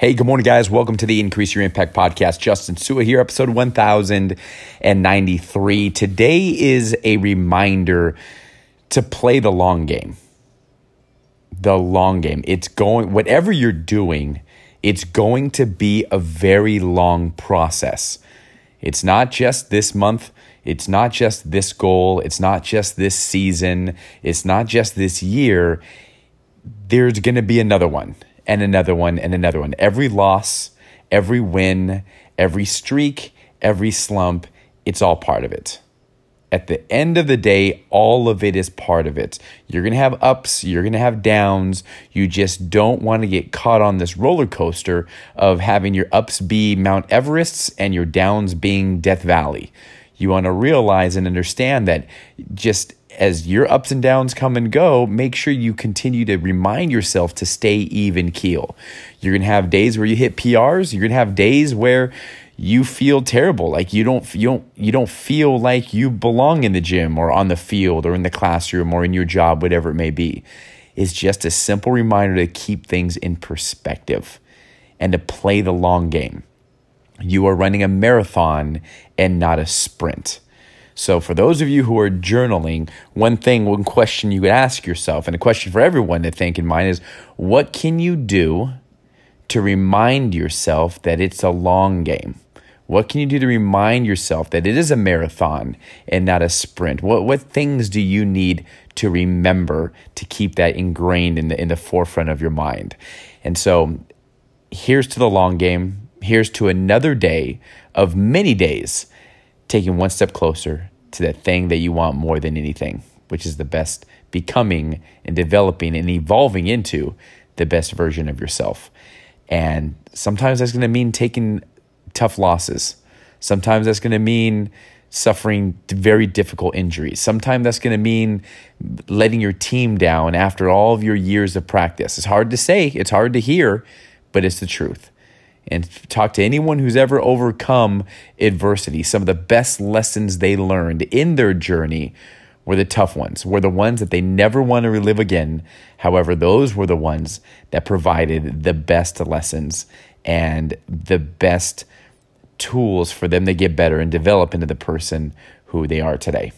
Hey, good morning, guys. Welcome to the Increase Your Impact podcast. Justin Su'a here, episode 1093. Today is a reminder to play the long game. The long game. It's going, whatever you're doing, it's going to be a very long process. It's not just this month. It's not just this goal. It's not just this season. It's not just this year. There's going to be another one and another one and another one. Every loss, every win, every streak, every slump, it's all part of it. At the end of the day, all of it is part of it. You're going to have ups, you're going to have downs. You just don't want to get caught on this roller coaster of having your ups be Mount Everests and your downs being Death Valley. You want to realize and understand that just as your ups and downs come and go, make sure you continue to remind yourself to stay even keel. You're going to have days where you hit PRs, you're going to have days where you feel terrible. Like you don't you don't you don't feel like you belong in the gym or on the field or in the classroom or in your job whatever it may be. It's just a simple reminder to keep things in perspective and to play the long game. You are running a marathon and not a sprint so, for those of you who are journaling, one thing, one question you could ask yourself, and a question for everyone to think in mind is what can you do to remind yourself that it's a long game? What can you do to remind yourself that it is a marathon and not a sprint? What, what things do you need to remember to keep that ingrained in the, in the forefront of your mind? And so, here's to the long game. Here's to another day of many days taking one step closer to that thing that you want more than anything, which is the best becoming and developing and evolving into the best version of yourself. And sometimes that's going to mean taking tough losses. Sometimes that's going to mean suffering very difficult injuries. Sometimes that's going to mean letting your team down after all of your years of practice. It's hard to say, it's hard to hear, but it's the truth and talk to anyone who's ever overcome adversity. Some of the best lessons they learned in their journey were the tough ones, were the ones that they never want to relive again. However, those were the ones that provided the best lessons and the best tools for them to get better and develop into the person who they are today.